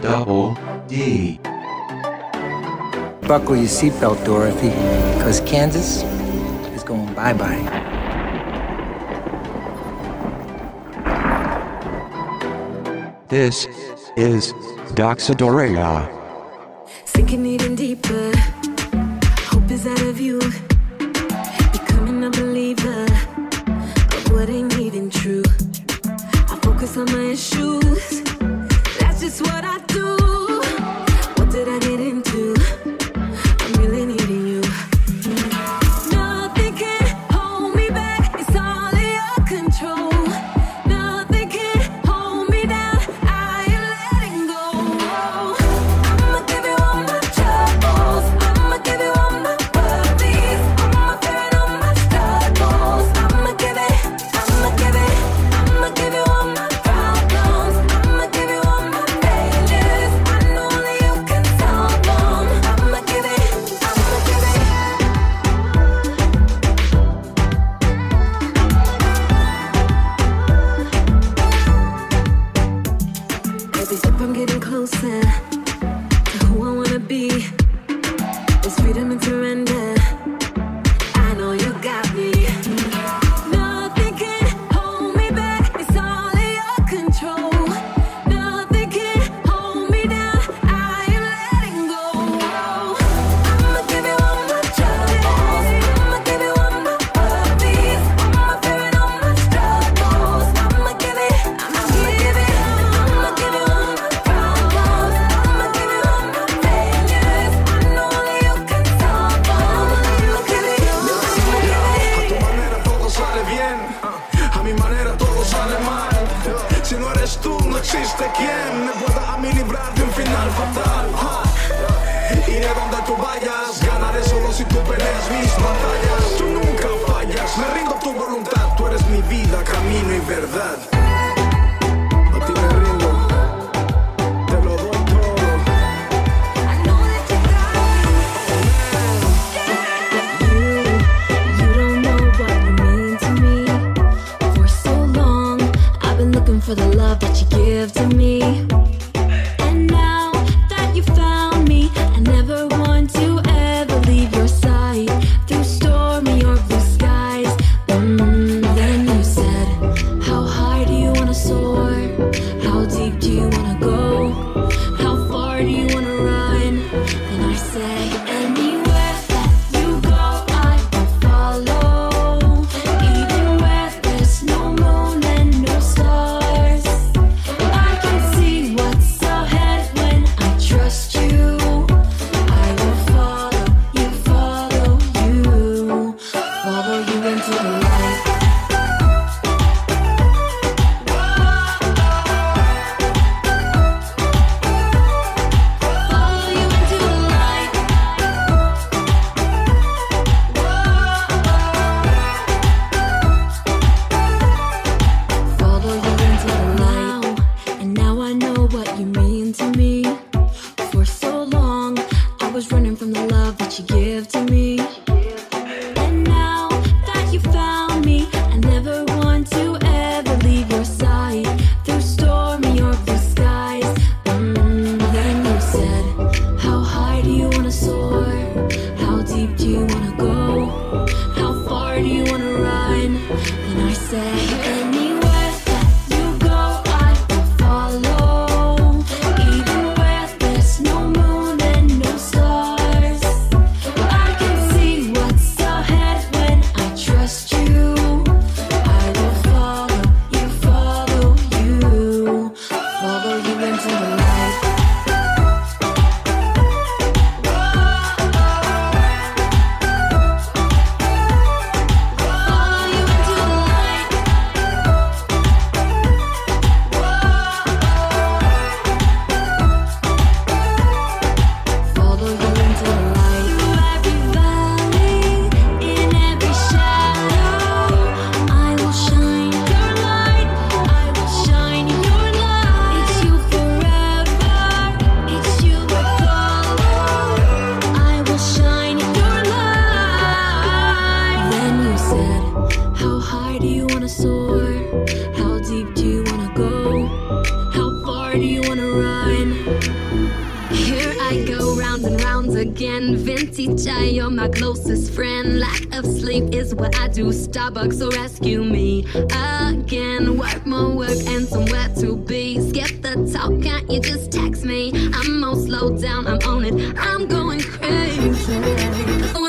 double D. Buckle your seatbelt, Dorothy, because Kansas is going bye bye. This is Doxodorea. me. again. Vintage chai, you're my closest friend. Lack of sleep is what I do. Starbucks, will rescue me again. Work more work and somewhere to be. Skip the talk, can't you just text me? I'm on slow down, I'm on it. I'm going crazy.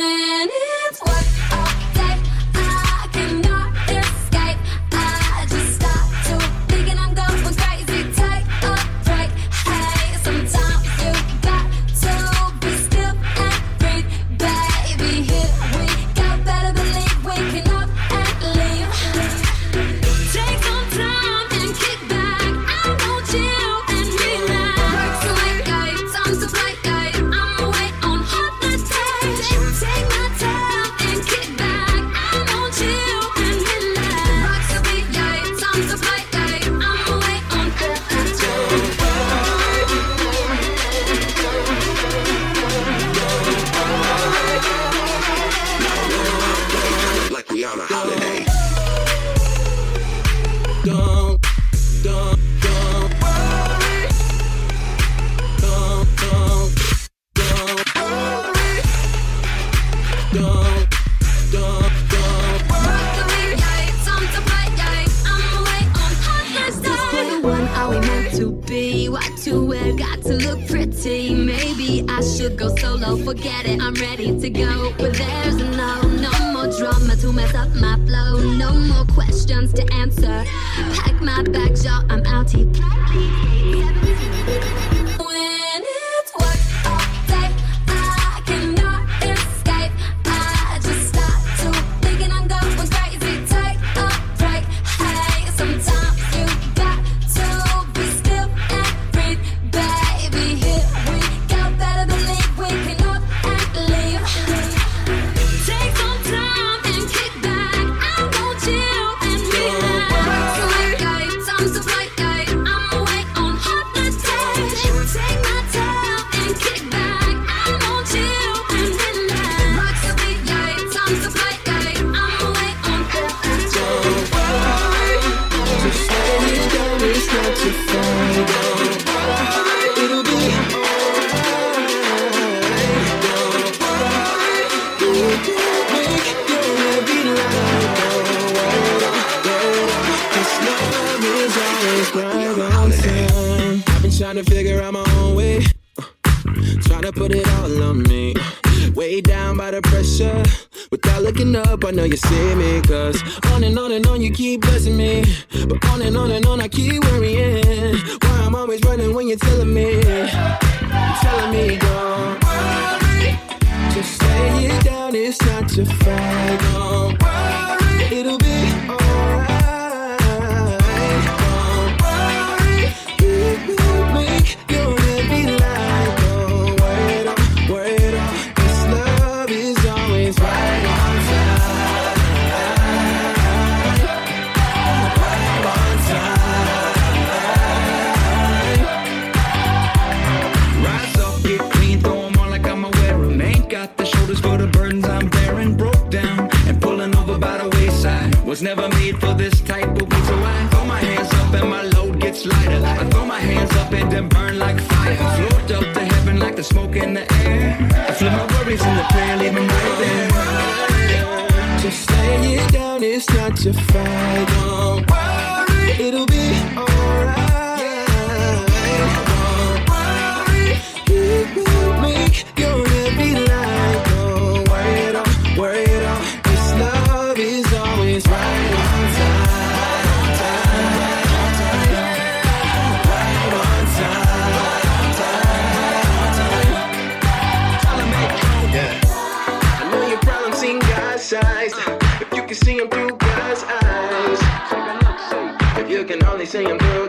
trying to figure out my own way. Uh, trying to put it all on me. Uh, way down by the pressure. Without looking up, I know you see me. Cause on and on and on, you keep blessing me. But on and on and on, I keep worrying. Why I'm always running when you're telling me. Telling me, don't worry. Just lay it down, it's not your fight. Don't worry. It'll be gets lighter. I throw my hands up and then burn like fire. Float up to heaven like the smoke in the air. I flip my worries in the prayer, leave right there. Just lay it down, it's not your fight. Don't worry, it'll be saying, good.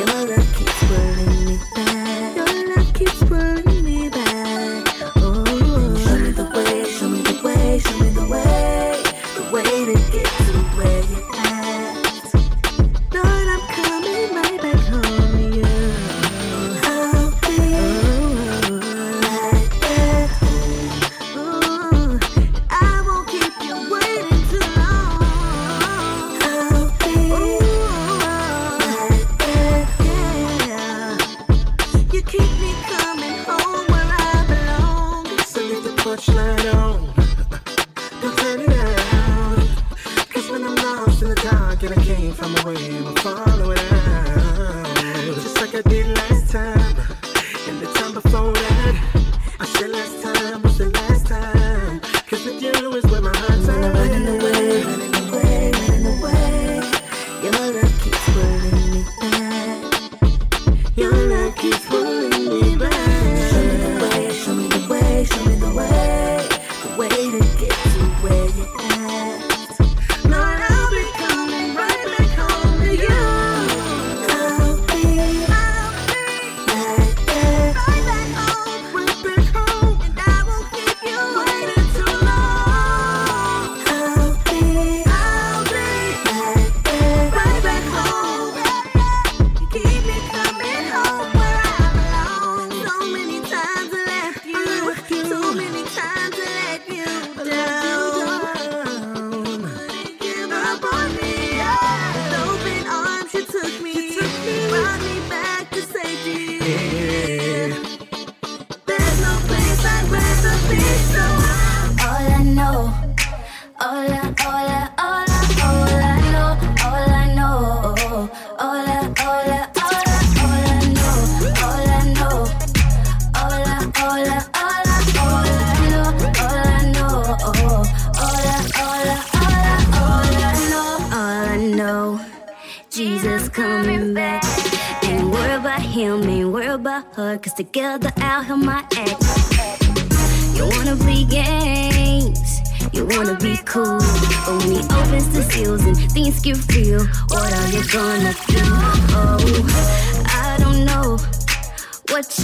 Your love keeps pulling me back.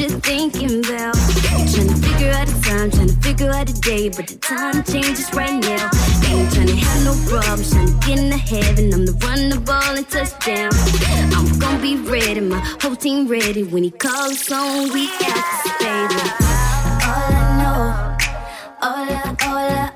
you thinking about. Trying to figure out a time, trying to figure out a day, but the time changes right now. Ain't trying to have no problems, trying to get into heaven. I'm the run the ball and touchdown. I'm gonna be ready, my whole team ready when he calls on. We out to stay. All I know, all I, all I.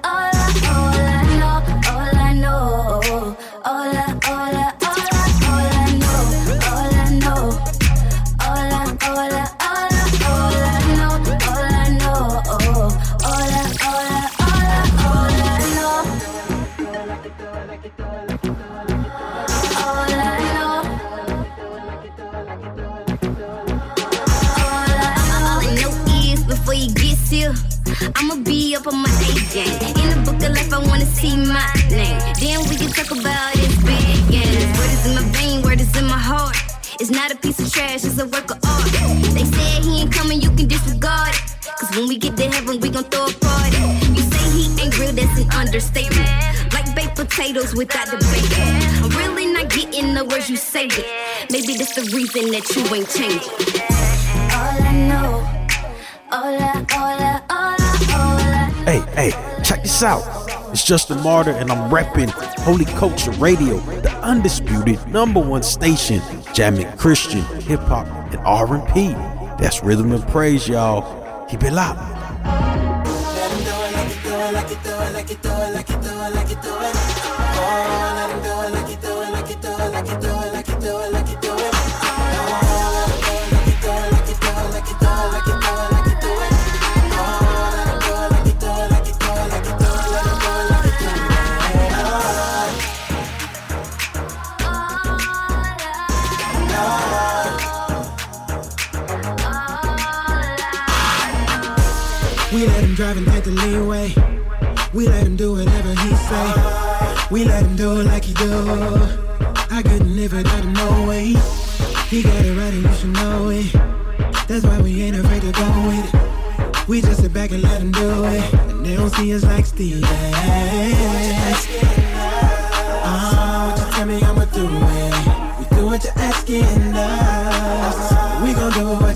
In the book of life, I wanna see my name. Then we can talk about it begins. Word is in my vein, word is in my heart. It's not a piece of trash, it's a work of art. They said he ain't coming, you can disregard it. Cause when we get to heaven, we gon' throw a party. You say he ain't real, that's an understatement. Like baked potatoes without the bacon. I'm really not getting the words you say it. Maybe that's the reason that you ain't changing. All I know, all I, all I, all I. Hey, hey, check this out. It's Justin martyr, and I'm repping Holy Culture Radio, the undisputed number one station, jamming Christian hip hop and R&B. That's rhythm and praise, y'all. Keep it locked. driving at the leeway. We let him do whatever he say. We let him do it like he do. I couldn't live without him, no way. He got it right and you should know it. That's why we ain't afraid to go with it. We just sit back and let him do it. And they don't see us like Steve. Ah, uh, tell me I'ma do it. We do what you're asking us. We gon' do it.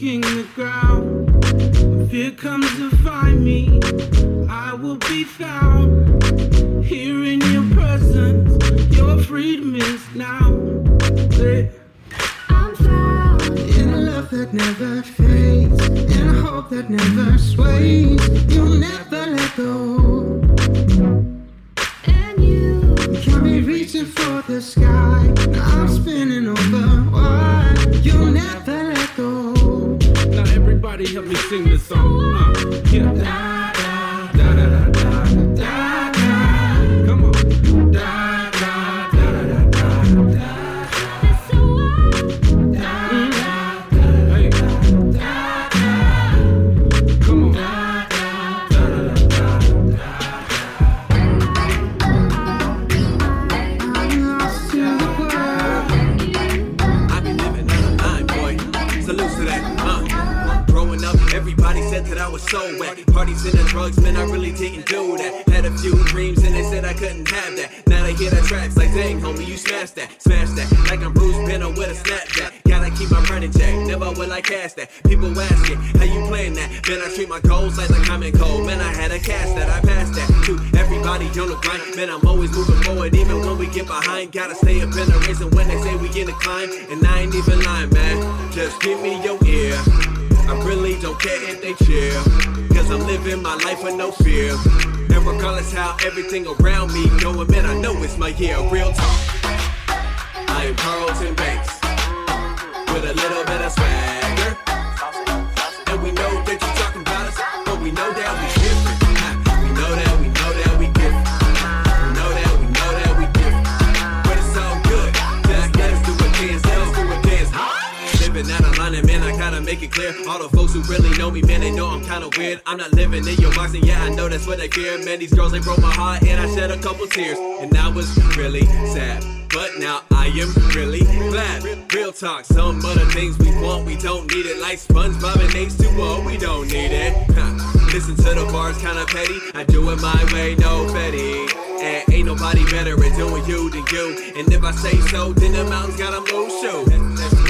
shaking the ground. Fear comes to find me, I will be found here.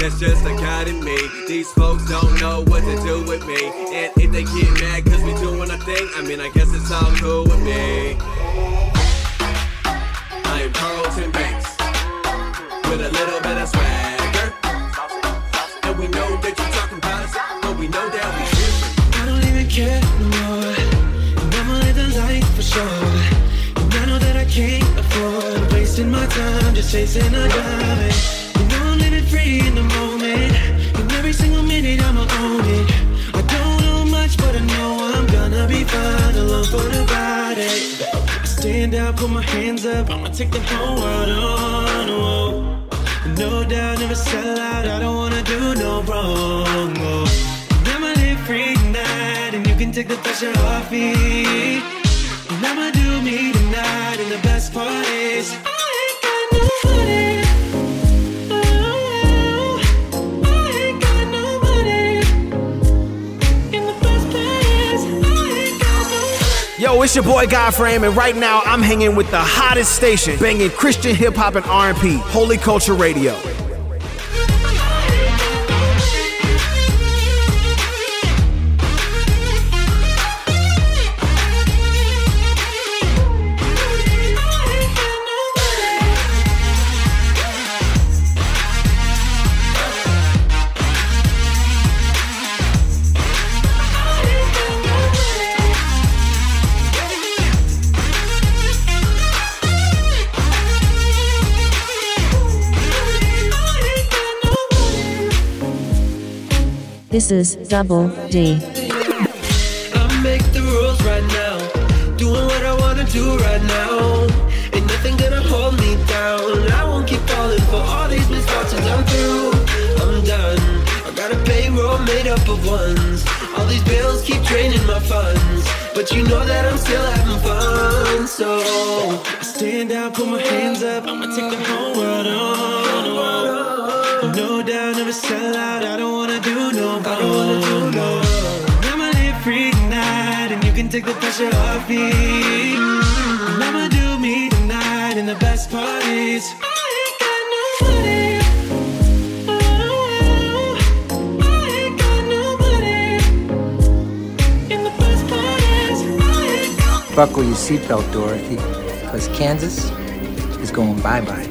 That's, just the God in me. These folks don't know what to do with me. And if they get mad cause we doing a thing, I mean, I guess it's all cool with me. I am Carlton Banks with a little bit of swagger. And we know that you're talking about us, but we know that we different. I don't even care no more. And I'ma live the life for sure. And I know that I can't afford wasting my time just chasing a diamond. In the moment. Every single minute I'ma own it. I don't know much, but I know I'm gonna be fine for the ride. Stand out, put my hands up. I'ma take the whole world on. No doubt, never sell out. I don't wanna do no wrong. I'ma live free tonight, and you can take the pressure off me. And I'ma do me tonight, and the best part is It's your boy God Frame, and right now I'm hanging with the hottest station, banging Christian hip hop and R&B, Holy Culture Radio. Is Double D. I make the rules right now. Doing what I wanna do right now. Ain't nothing gonna hold me down. I won't keep falling for all these misfortunes. I'm through. I'm done. I got a payroll made up of ones. All these bills keep draining my funds. But you know that I'm still having fun. So I stand out, put my hands up. I'ma take the whole world on. No doubt, never sell out. Take the pressure off me. And do me tonight, and the best part is I ain't got nobody. Uh, I ain't got nobody. And the best part is I ain't got Buckle your seatbelt, Dorothy, because Kansas is going bye bye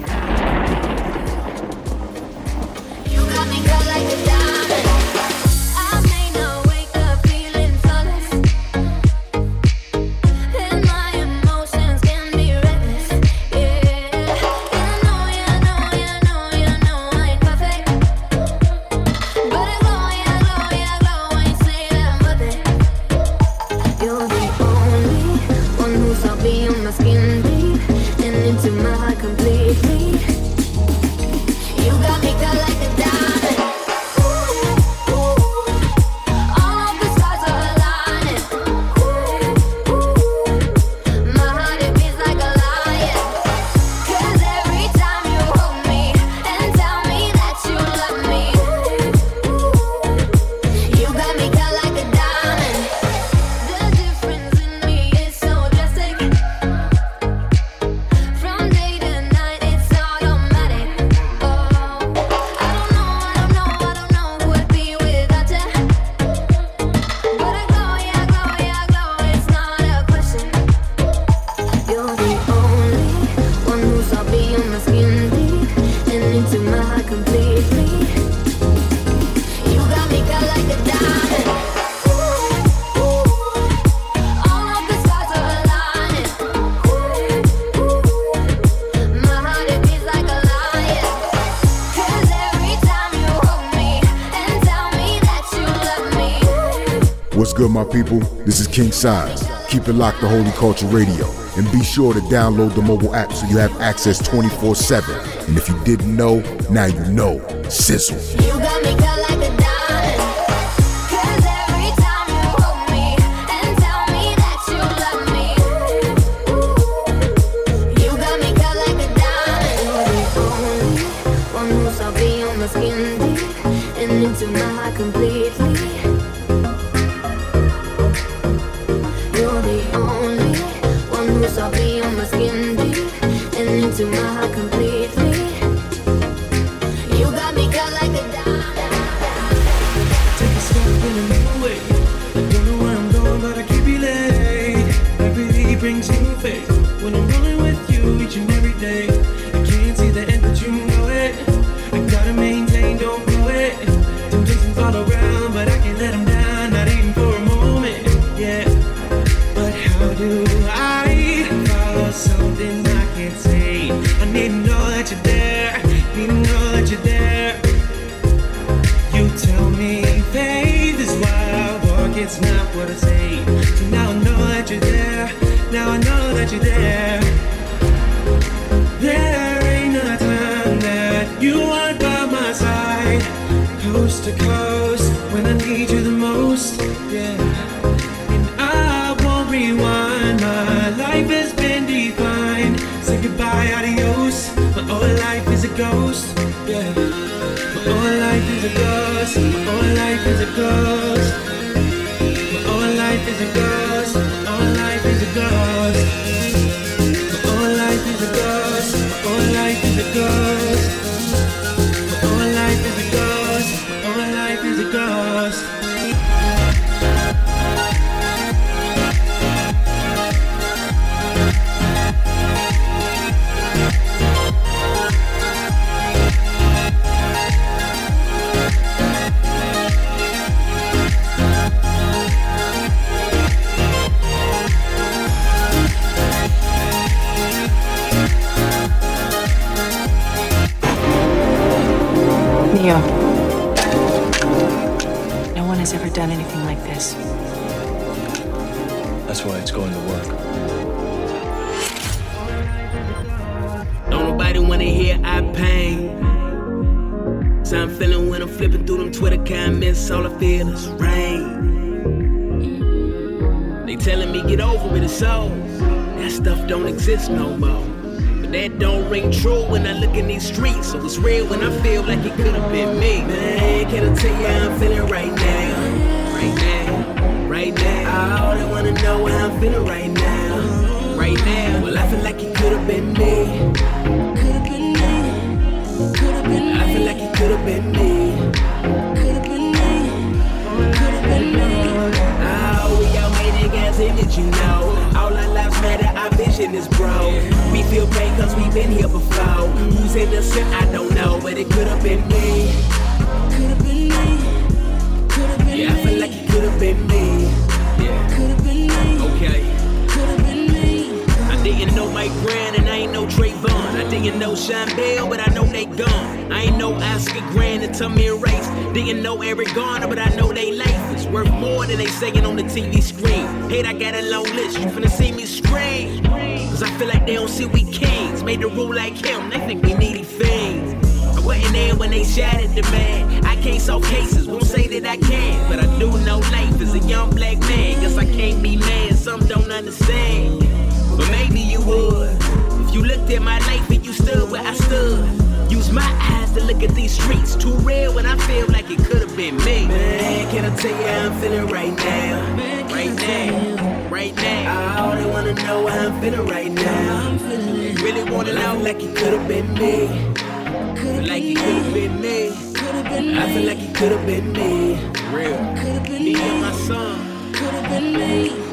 people? This is King Size. Keep it locked to Holy Culture Radio. And be sure to download the mobile app so you have access 24 7. And if you didn't know, now you know. Sizzle. You got me cut You know. All our lives matter, our vision is bro. We feel pain cause we've been here before. Who's innocent, I don't know, but it could have been me. Could have been me. Could have been yeah, I feel like it could have been me. Yeah. Could have been me. Okay. Didn't know Mike Brown and I ain't know Trayvon. I didn't know Sean Bell, but I know they gone. I ain't know Oscar Grant and Tamir Rice. Didn't know Eric Garner, but I know they life is worth more than they saying on the TV screen. Hate, I got a long list. You finna see me scream. Cause I feel like they don't see we kings. Made the rule like him, they think we needy fiends. I wasn't there when they shattered the man. I can't solve cases, won't say that I can. But I do know life as a young black man. Guess I can't be mad, some don't understand. But maybe you would. If you looked at my life and you stood where I stood. Use my eyes to look at these streets. Too real when I feel like it could have been me. Man, can I tell you how I'm feeling right now? Right now, right now. I only wanna know how I'm feeling right now. Really wanna know like it could have been me. Feel like it could have been me. I feel like it could have been me. Real. Could've been Me and my son. Could have been me.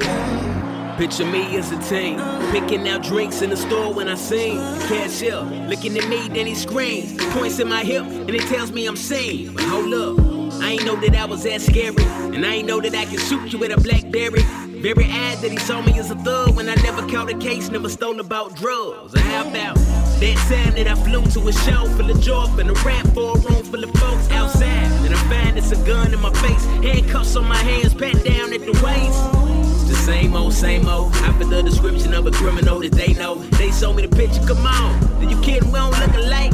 Picture me as a teen, picking out drinks in the store when I sing. The cashier looking at me, then he screams, points at my hip, and it tells me I'm seen. But hold up, I ain't know that I was that scary, and I ain't know that I can shoot you with a blackberry. Very ad that he saw me as a thug when I never caught a case, never stole about drugs. Or how about that time that I flew to a show full of joy and a rap for a room full of folks outside? Then I find it's a gun in my face, handcuffs on my hands, pat down at the waist. The same old, same old. I fit the description of a criminal that they know. They showed me the picture, come on. Then you kidding, we don't look alike.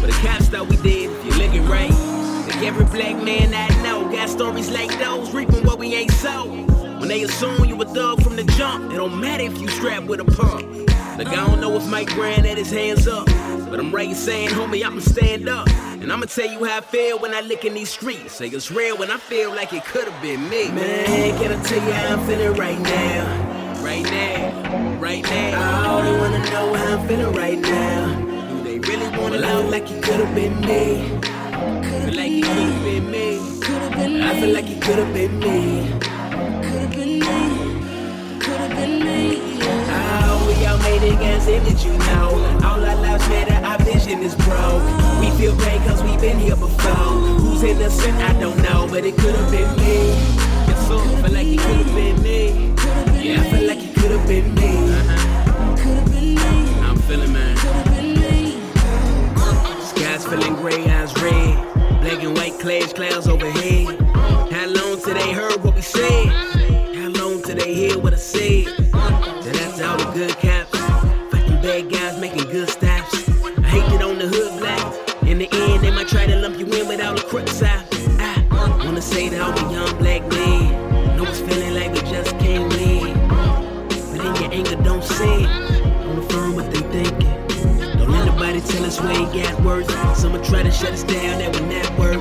But the cops thought we did, if you looking right. Like every black man I know got stories like those, reaping what we ain't sold. When they assume you a thug from the jump, it don't matter if you strapped with a pump. Like I don't know if Mike Brown had his hands up, but I'm right saying, homie, I'ma stand up. And I'ma tell you how I feel when I look in these streets. Say it's real when I feel like it could have been me. Man, can I tell you how I'm feeling right now? Right now, right now. I only wanna know how I'm feeling right now. Do they really wanna know like it could have been me? Feel like it could have been me. I feel like it could have been me. Could have been me. Could have been me. Oh, we all made it, guys, did you know? All our lives matter, our vision is broke. We feel great cause we've been here before. Who's innocent, I don't know, but it could have been me. Yes, so, feel like it could have been me. Yeah, I feel like it could have been me. Uh-huh. I'm feeling, man. Skies feeling gray, eyes red. Black and white clouds, clouds overhead. How long till they heard what we said? How long till they hear what I said? Wanna say that I'm a young black man. Know it's feeling like we just can't win. But in your anger, don't say it. Don't affirm what they thinking. Don't let nobody tell us we ain't got words. Someone try to shut us down, that would not work.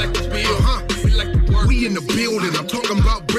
Like work. We in the building. I'm talking about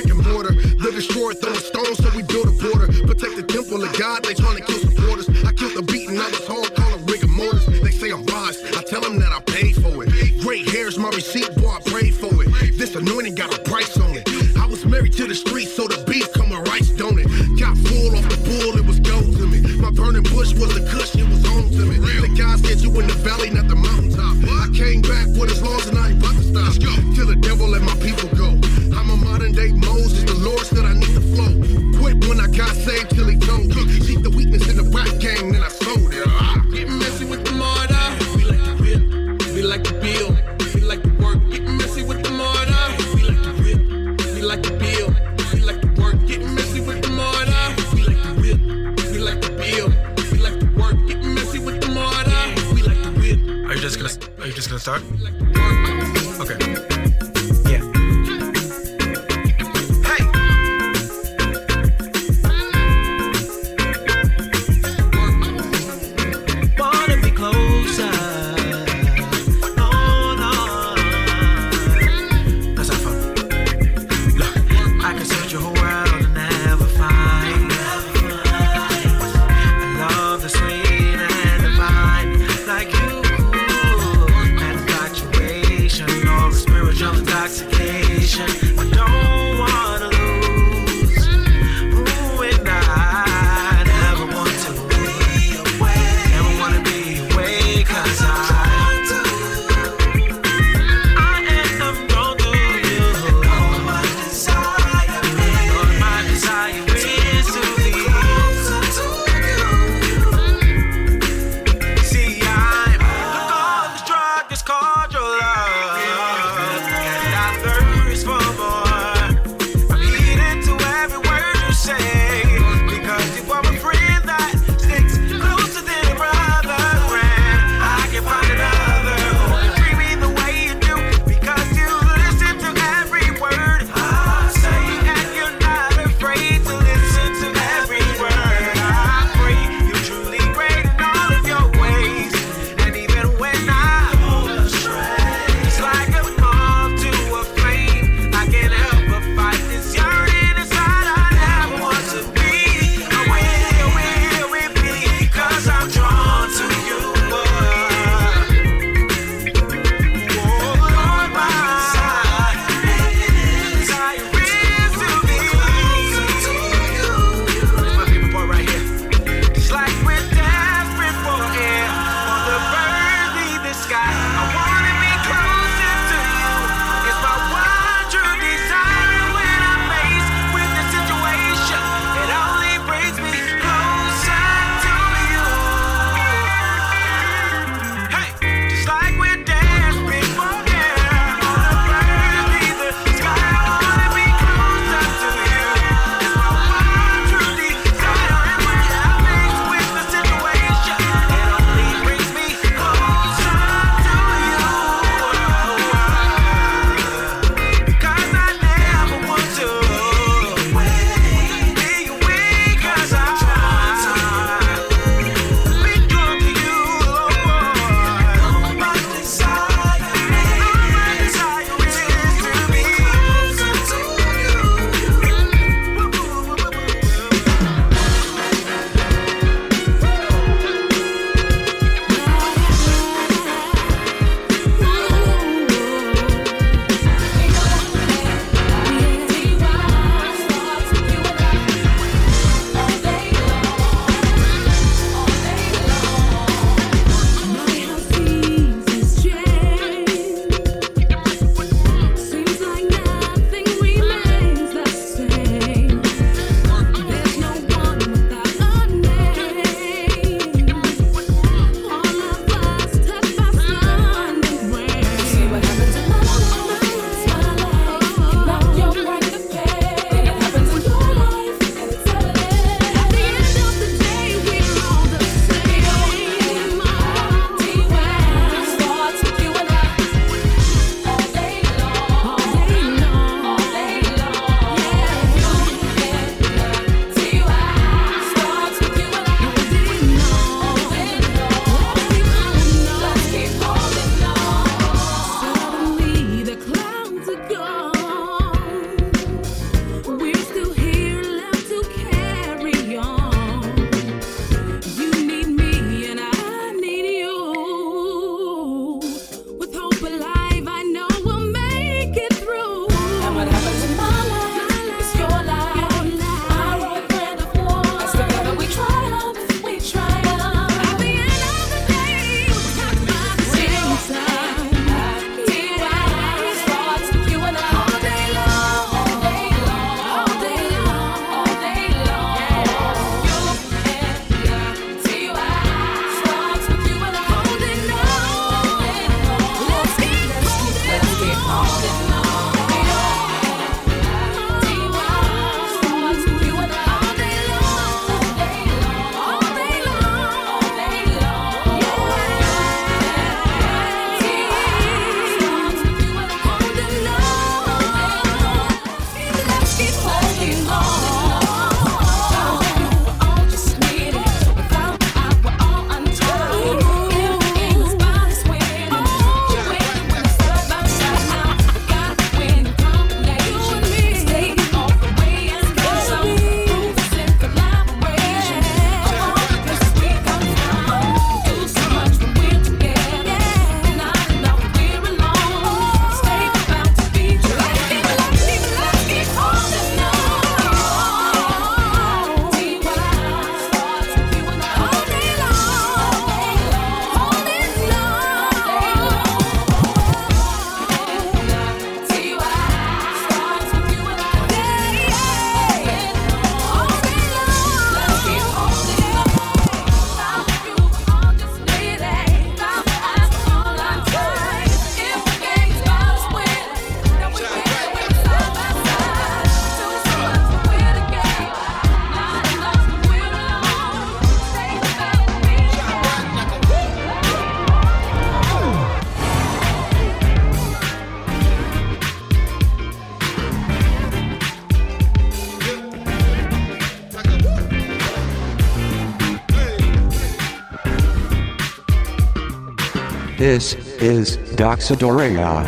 This is Doxadoria.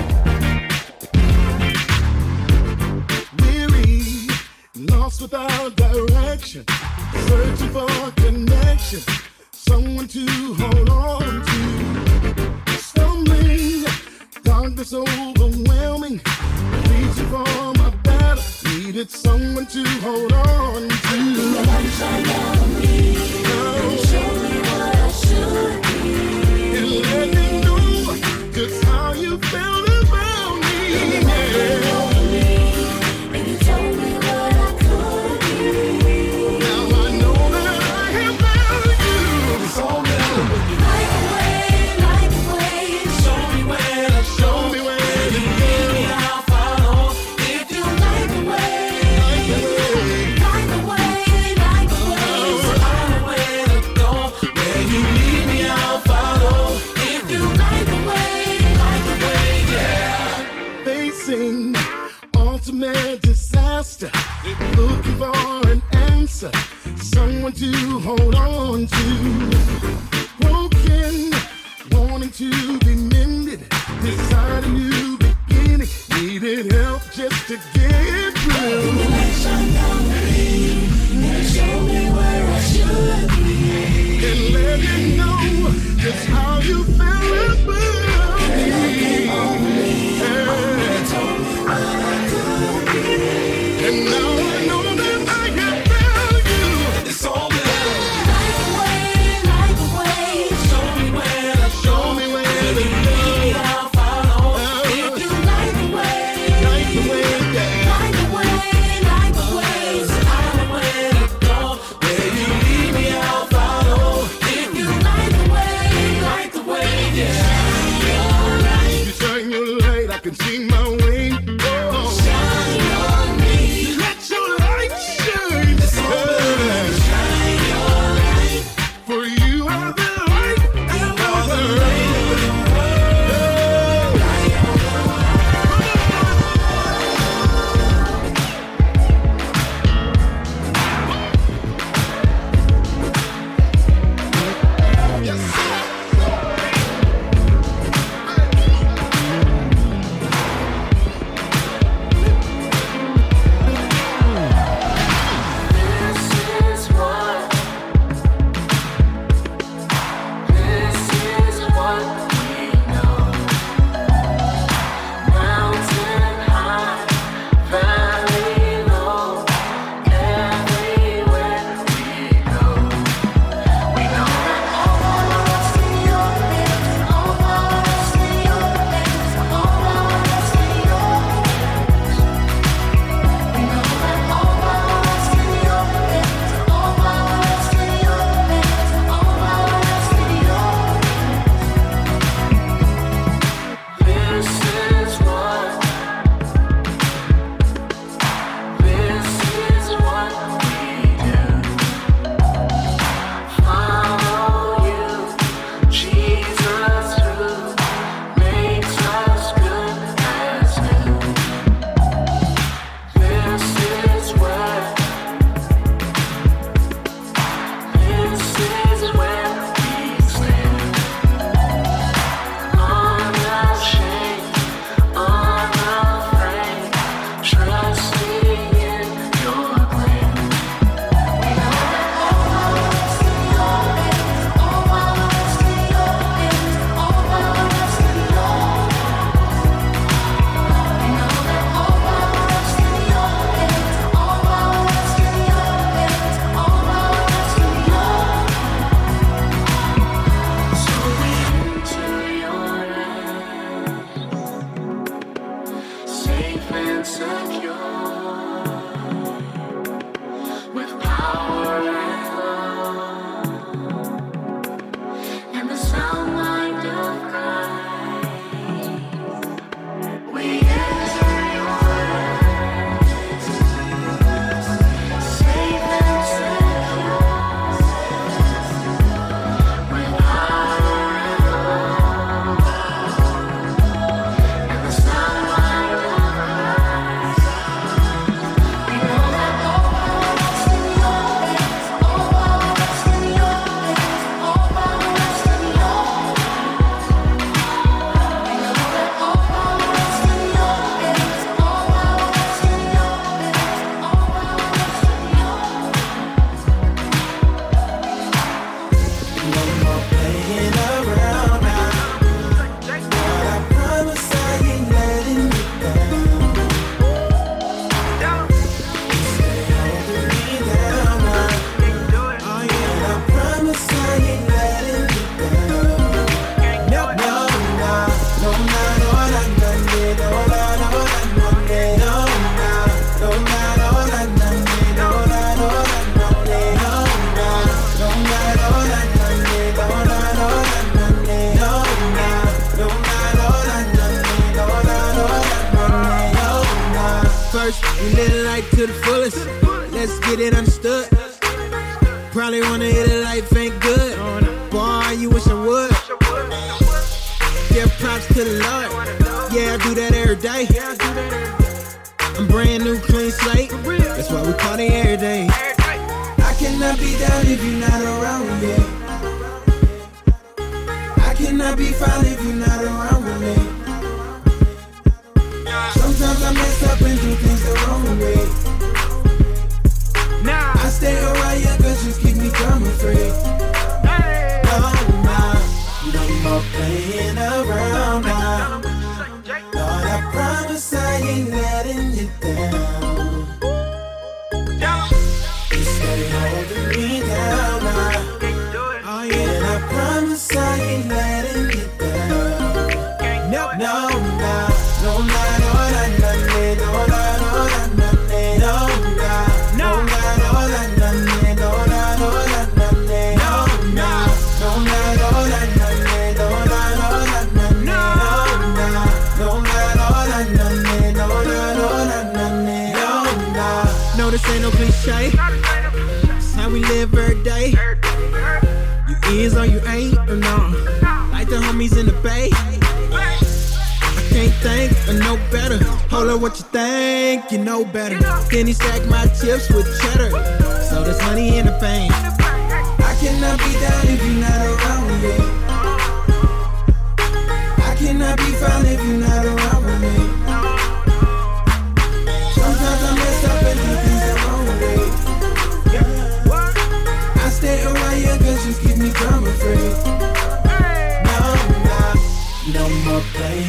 without direction, searching for connection, someone to hold on to. Stumbling, darkness overwhelming, reaching for my needed someone to hold on to. The light shine on me, oh. show me what I should yeah. hold on to.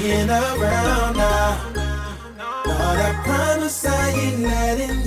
hanging around now. Lord, I promise I ain't letting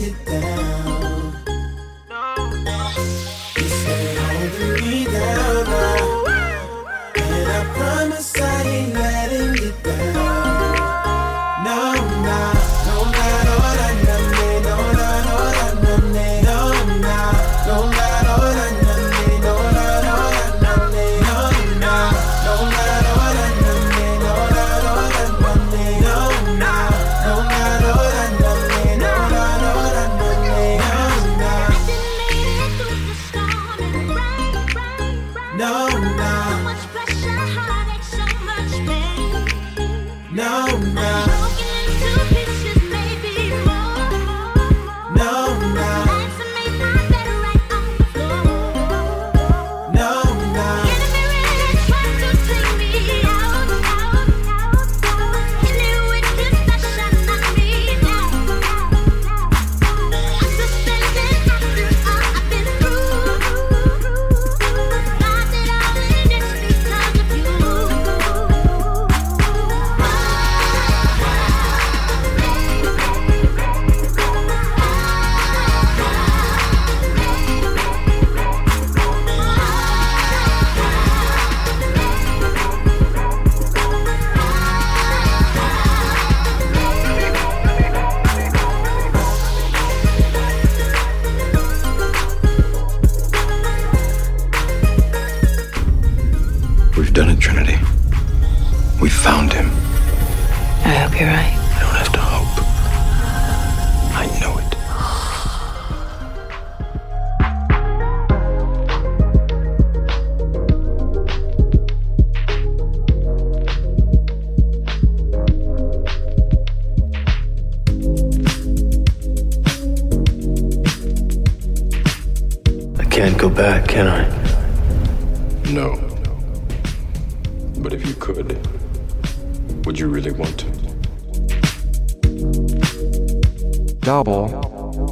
double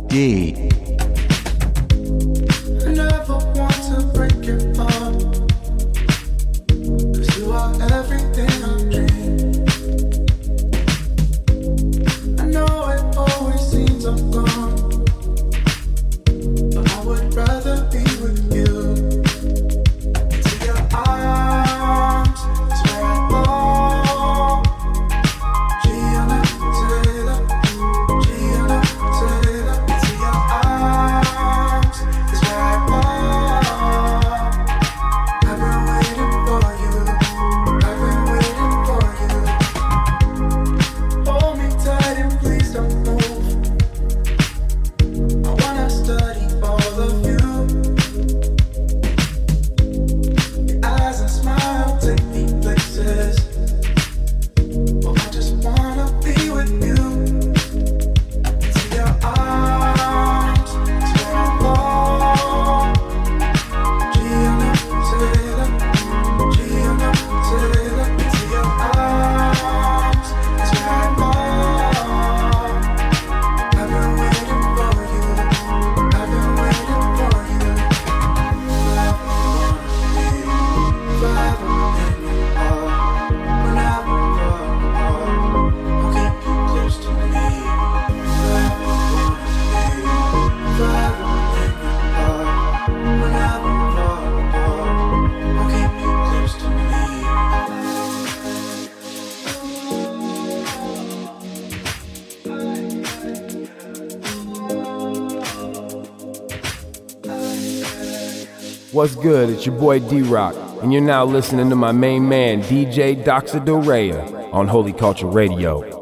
D What's good? It's your boy D Rock, and you're now listening to my main man, DJ Doxa Dorea, on Holy Culture Radio.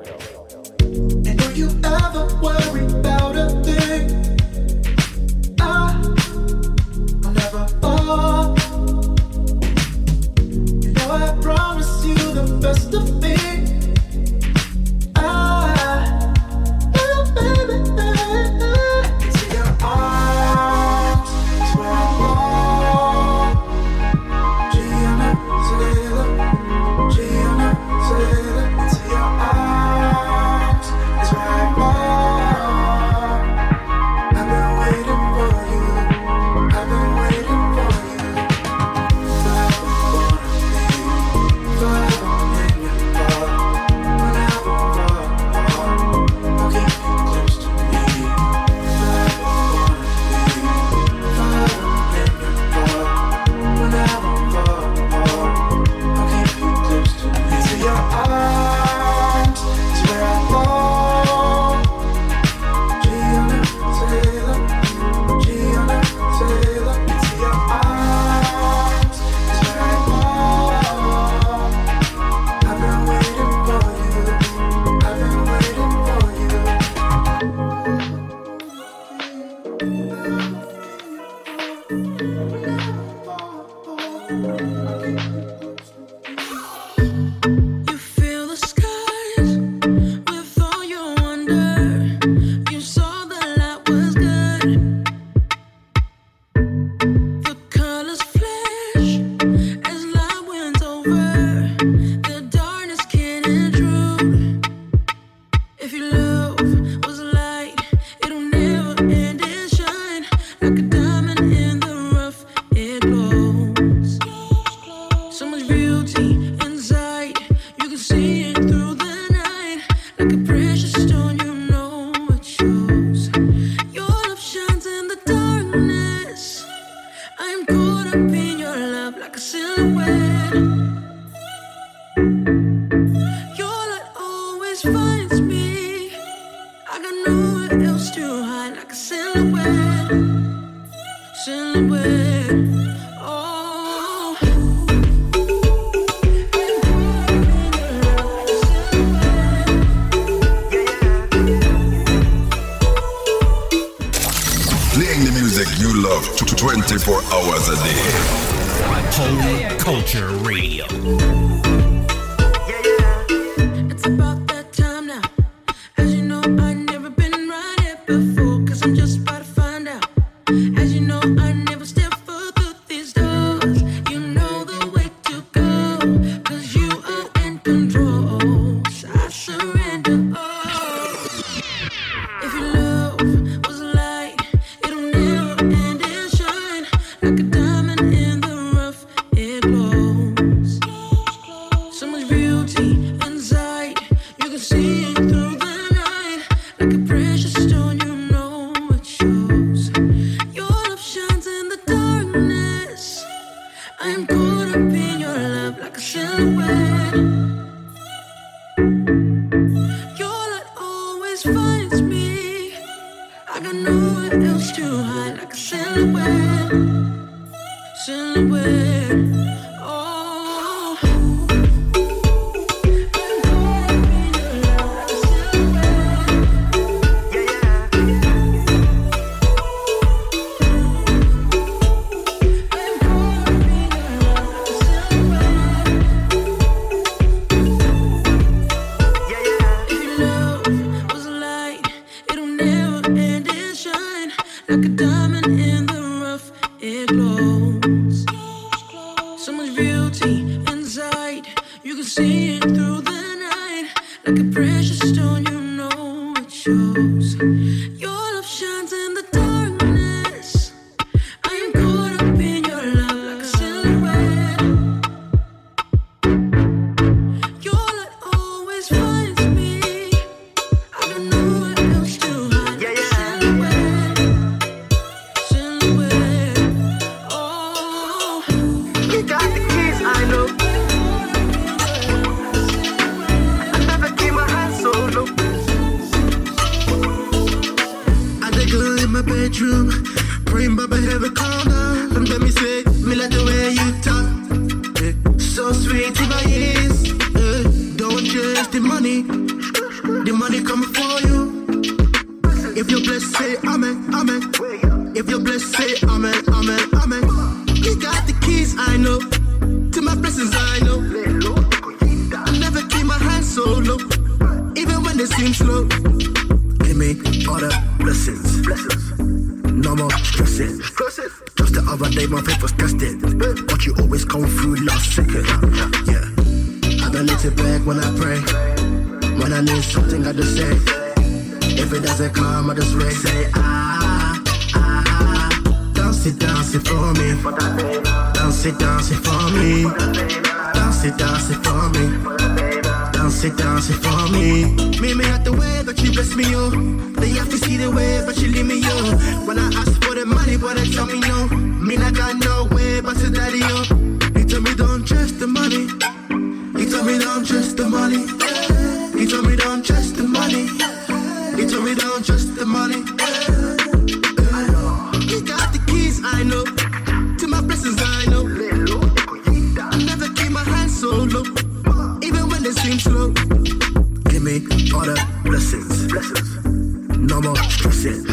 It doesn't come, I just wait. Say, ah, ah. Dance it, dance it for me. Dance it, dance it for me. Dance it, dance it for me. Dance it, dance it for me. Me, me at the way, but you bless me, yo. They have to see the way, but you leave me, yo. When I ask for the money, but they tell me no. Me not got no way, but to daddy, yo. He tell me don't trust the money. He told me don't trust the money. He told me don't trust the money. He told me don't the money. He got the keys, I know. To my blessings, I know. I never keep my hands so low, even when they seem slow. Give me all the blessings. No more stressing.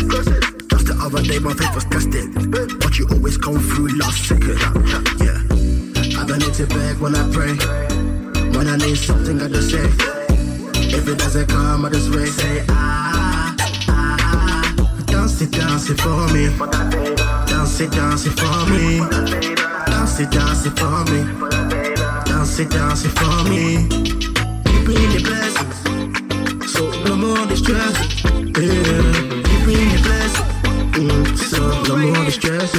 Just the other day, my faith was tested. But you always come through last second. Yeah. I don't need to beg when I pray. When I need something, I just say. If it doesn't come, I just wait. Say, ah. Dance it, dance it for me. Dance it, dance it for me. Dance it, dance it for me. Dance it, dance it for me. You bring the blessings, so no more distress. Yeah. You bring the blessings, mm, so no more distress.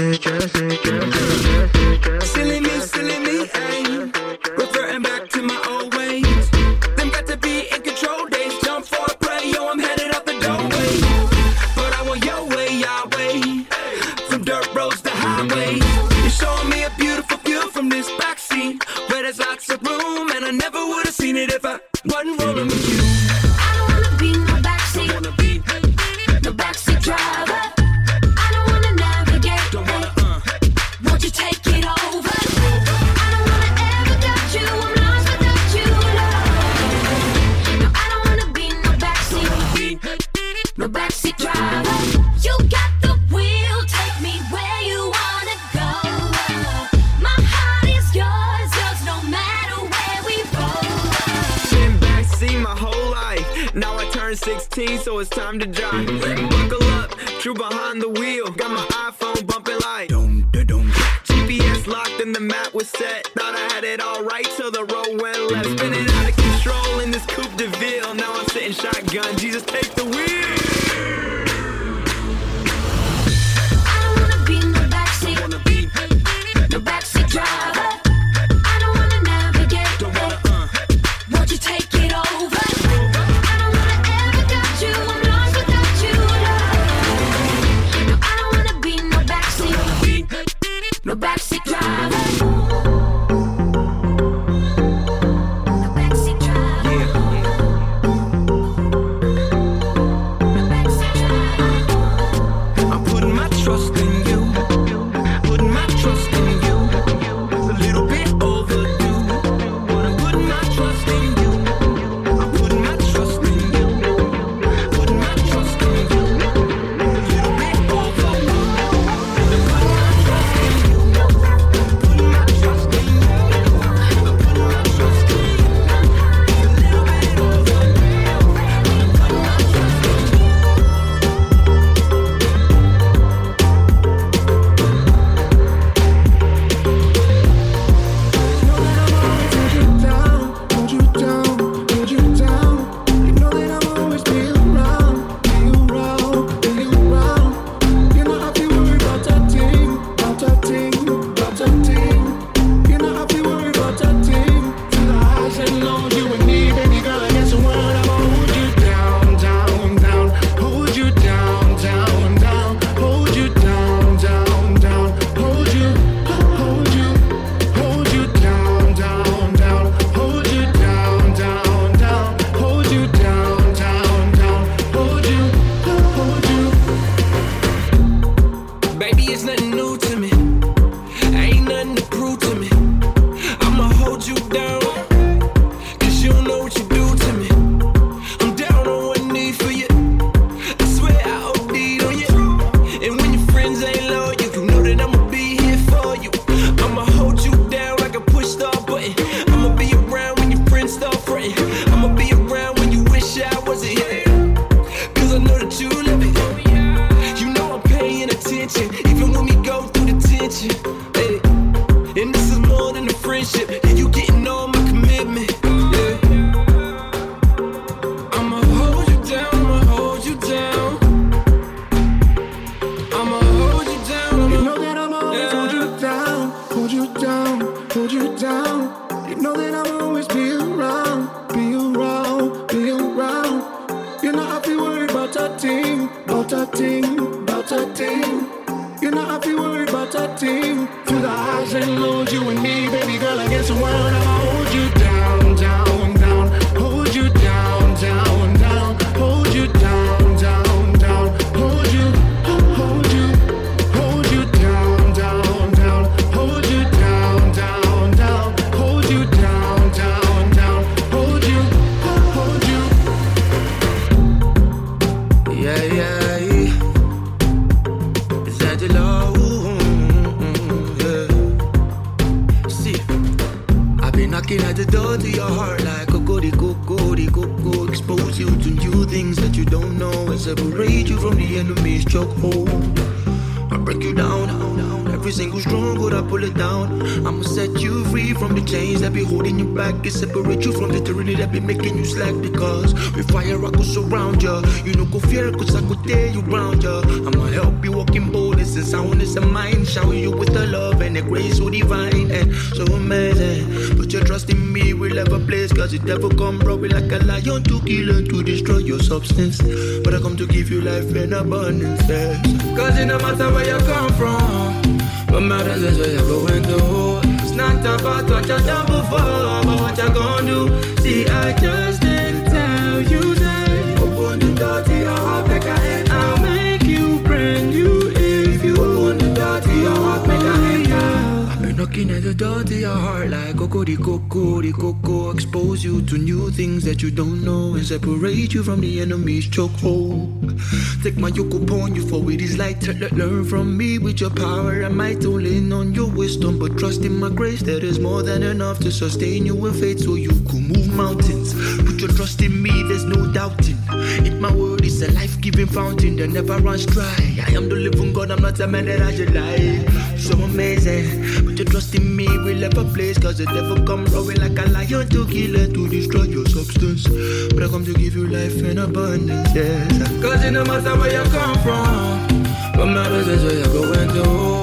But trust in my grace. That is more than enough to sustain you in faith, so you can move mountains. Put your trust in me, there's no doubting. It my word is a life-giving fountain that never runs dry. I am the living God, I'm not a man that I should lie. So amazing. Put your trust in me, we'll have a place. Cause the devil come roaring like a lion to kill and to destroy your substance. But I come to give you life in abundance, yes. Cause it no matter where you come from. What matters is where you're going to.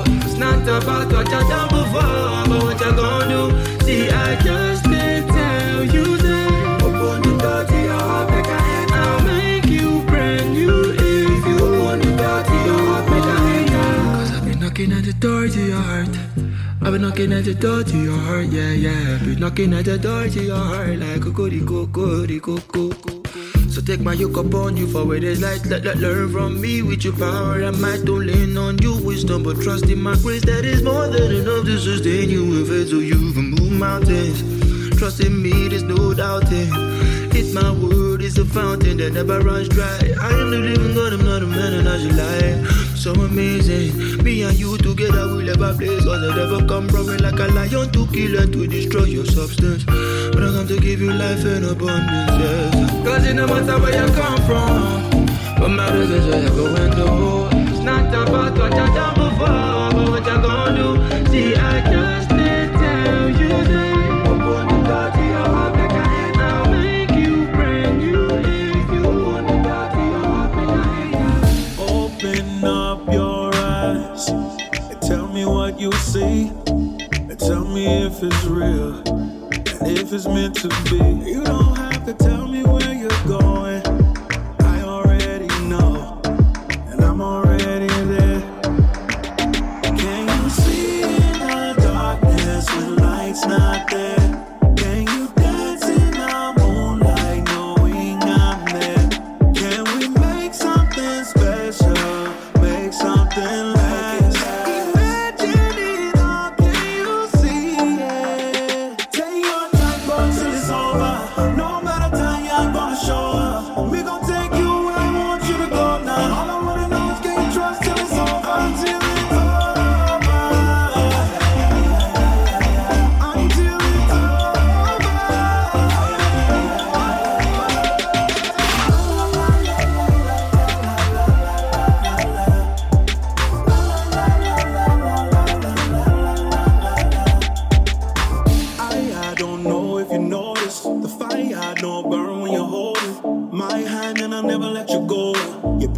About what you've before, but what you're gonna do. See, I just didn't tell you that. Open the door to your heart, make a hand. I'll make you brand new if you open the door to your heart, make a hand. I've been knocking at the door to your heart. I've been knocking at the door to your heart, yeah, yeah. I've been knocking at the door to your heart like a goody coco, coco. So take my yoke upon you for it is light. Let, let learn from me with your power. I might don't lean on your wisdom, but trust in my grace that is more than enough to sustain you in faith. So you can move mountains. Trust in me, there's no doubting. It's my word, it's a fountain that never runs dry. I am the living God, I'm not a man and I should lie. So amazing, me and you together will a place. Cause the devil come roaring like a lion to kill and to destroy your substance. But I come to give you life in abundance, yes. Cause it no matter where you come from, what matters is where you're going to. It's not about what you've done before, if it's real and if it's meant to be. You don't have to tell me where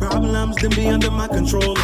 problems then be under my control.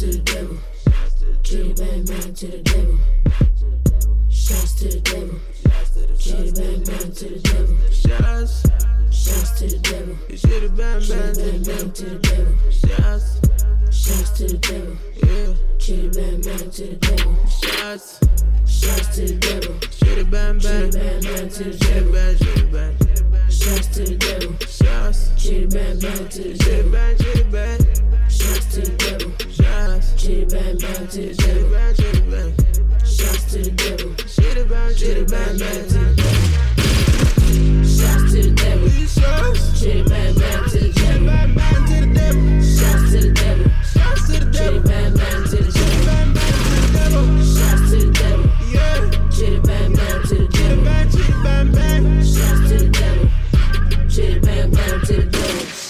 to the devil. Chitty bang bang to the devil. Shots to the devil. Chitty bang bang to the devil. Shots. Shots to the devil. Chitty bang bang to the devil. Shots. Shots to the devil. Yeah. Chitty bang bang to the devil. Shots. Shots to the devil. Chitty bang bang. Chitty bang bang to the devil. Chitty bang. Shots to the devil. Shots. Chitty bang bang to the devil. Chitty bang. Chitty bang. Shots to the devil. Chitty bang bang to the devil. Shouts to the devil. Chitty bang bang to the devil. Shouts to the devil. Chitty bang bang to the devil. Shouts to the devil. Chitty bang bang to the devil. Shouts to the devil. Chitty bang bang to the devil.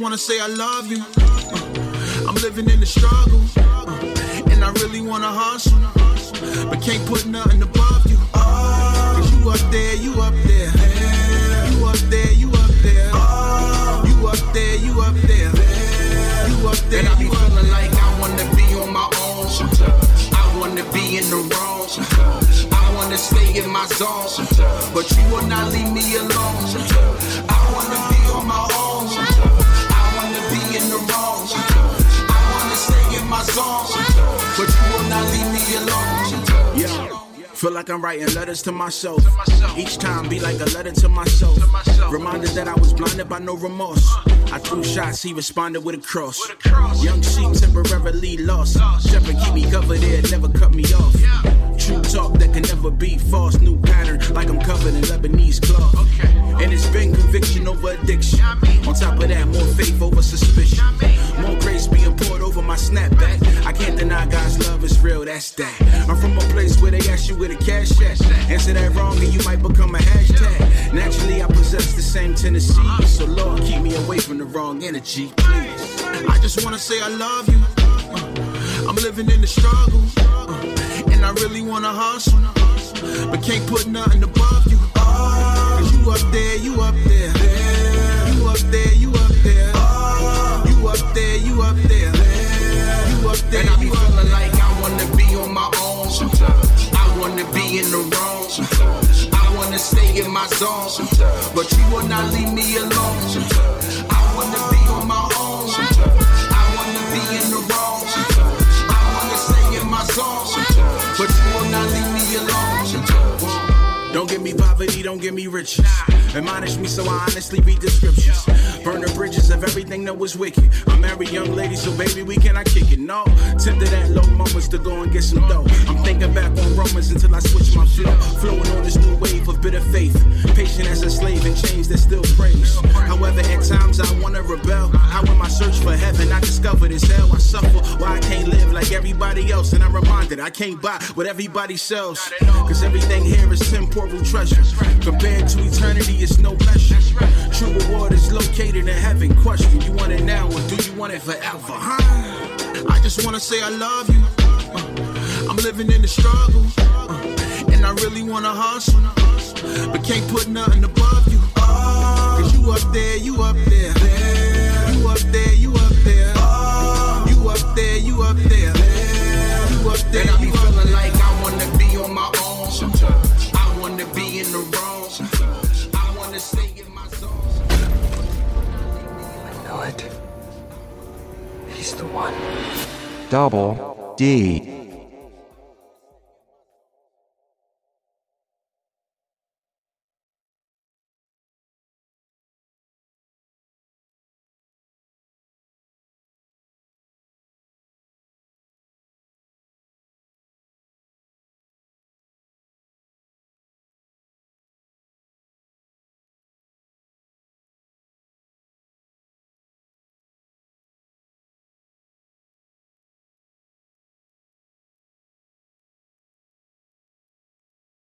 Wanna say I love you. Uh, I'm living in the struggle, uh, and I really wanna hustle, but can't put nothing above you. Cause you up there, you up there. You up there, you up there. You up there, you up there. You up there. And I be feeling like I wanna be on my own. I wanna be in the wrong. I wanna stay in my zone. But you will not leave me alone. I zone. But you will not leave me alone. Yeah. Feel like I'm writing letters to myself. Each time be like a letter to myself. Reminded that I was blinded by no remorse. I threw shots, he responded with a cross. Young sheep temporarily lost. Shepherd keep me covered there, never cut me off. True talk that can never be false. New pattern, like I'm covered in Lebanese cloth. And it's been conviction over addiction. On top of that, more faith over suspicion. More grace being poured over my snapback. I can't deny God's love is real, that's that. I'm from a place where they ask you where the cash at. Answer that wrong and you might become a hashtag. Naturally, I possess the same tendencies. So, Lord, keep me away from the wrong energy, please. I just wanna say I love you. Uh, I'm living in the struggle, uh, and I really wanna hustle, but can't put nothing above you. Cause you up there, you up there. You up there, you up there. You up there, you up there. You up there, And I be feeling like I wanna be on my own. I wanna be in the wrong. I wanna stay in my zone. But you will not leave me alone. Give me poverty, don't give me riches. Admonish me so I honestly read the scriptures. Burn the bridges of everything that was wicked. I'm married young lady, so baby, we cannot kick it. No, tempted at low moments to go and get some dough. I'm thinking back on Romans until I switch my flow. Flowing on this new wave of bitter faith. Patient as a slave in chains that still praise. However, at times I wanna rebel. How in my search for heaven, I discovered it's hell. I suffer why I can't live like everybody else. And I'm reminded I can't buy what everybody sells. Cause everything here is temporal treasure. Compared to eternity, it's no measure. True reward is located in heaven. Question, you want it now or do you want it forever? Huh? I just wanna say I love you. Uh, I'm living in the struggle, uh, and I really wanna hustle, but can't put nothing above you. Cause you up there, you up there. You up there, you up there. You up there, you up there. The one. Double D.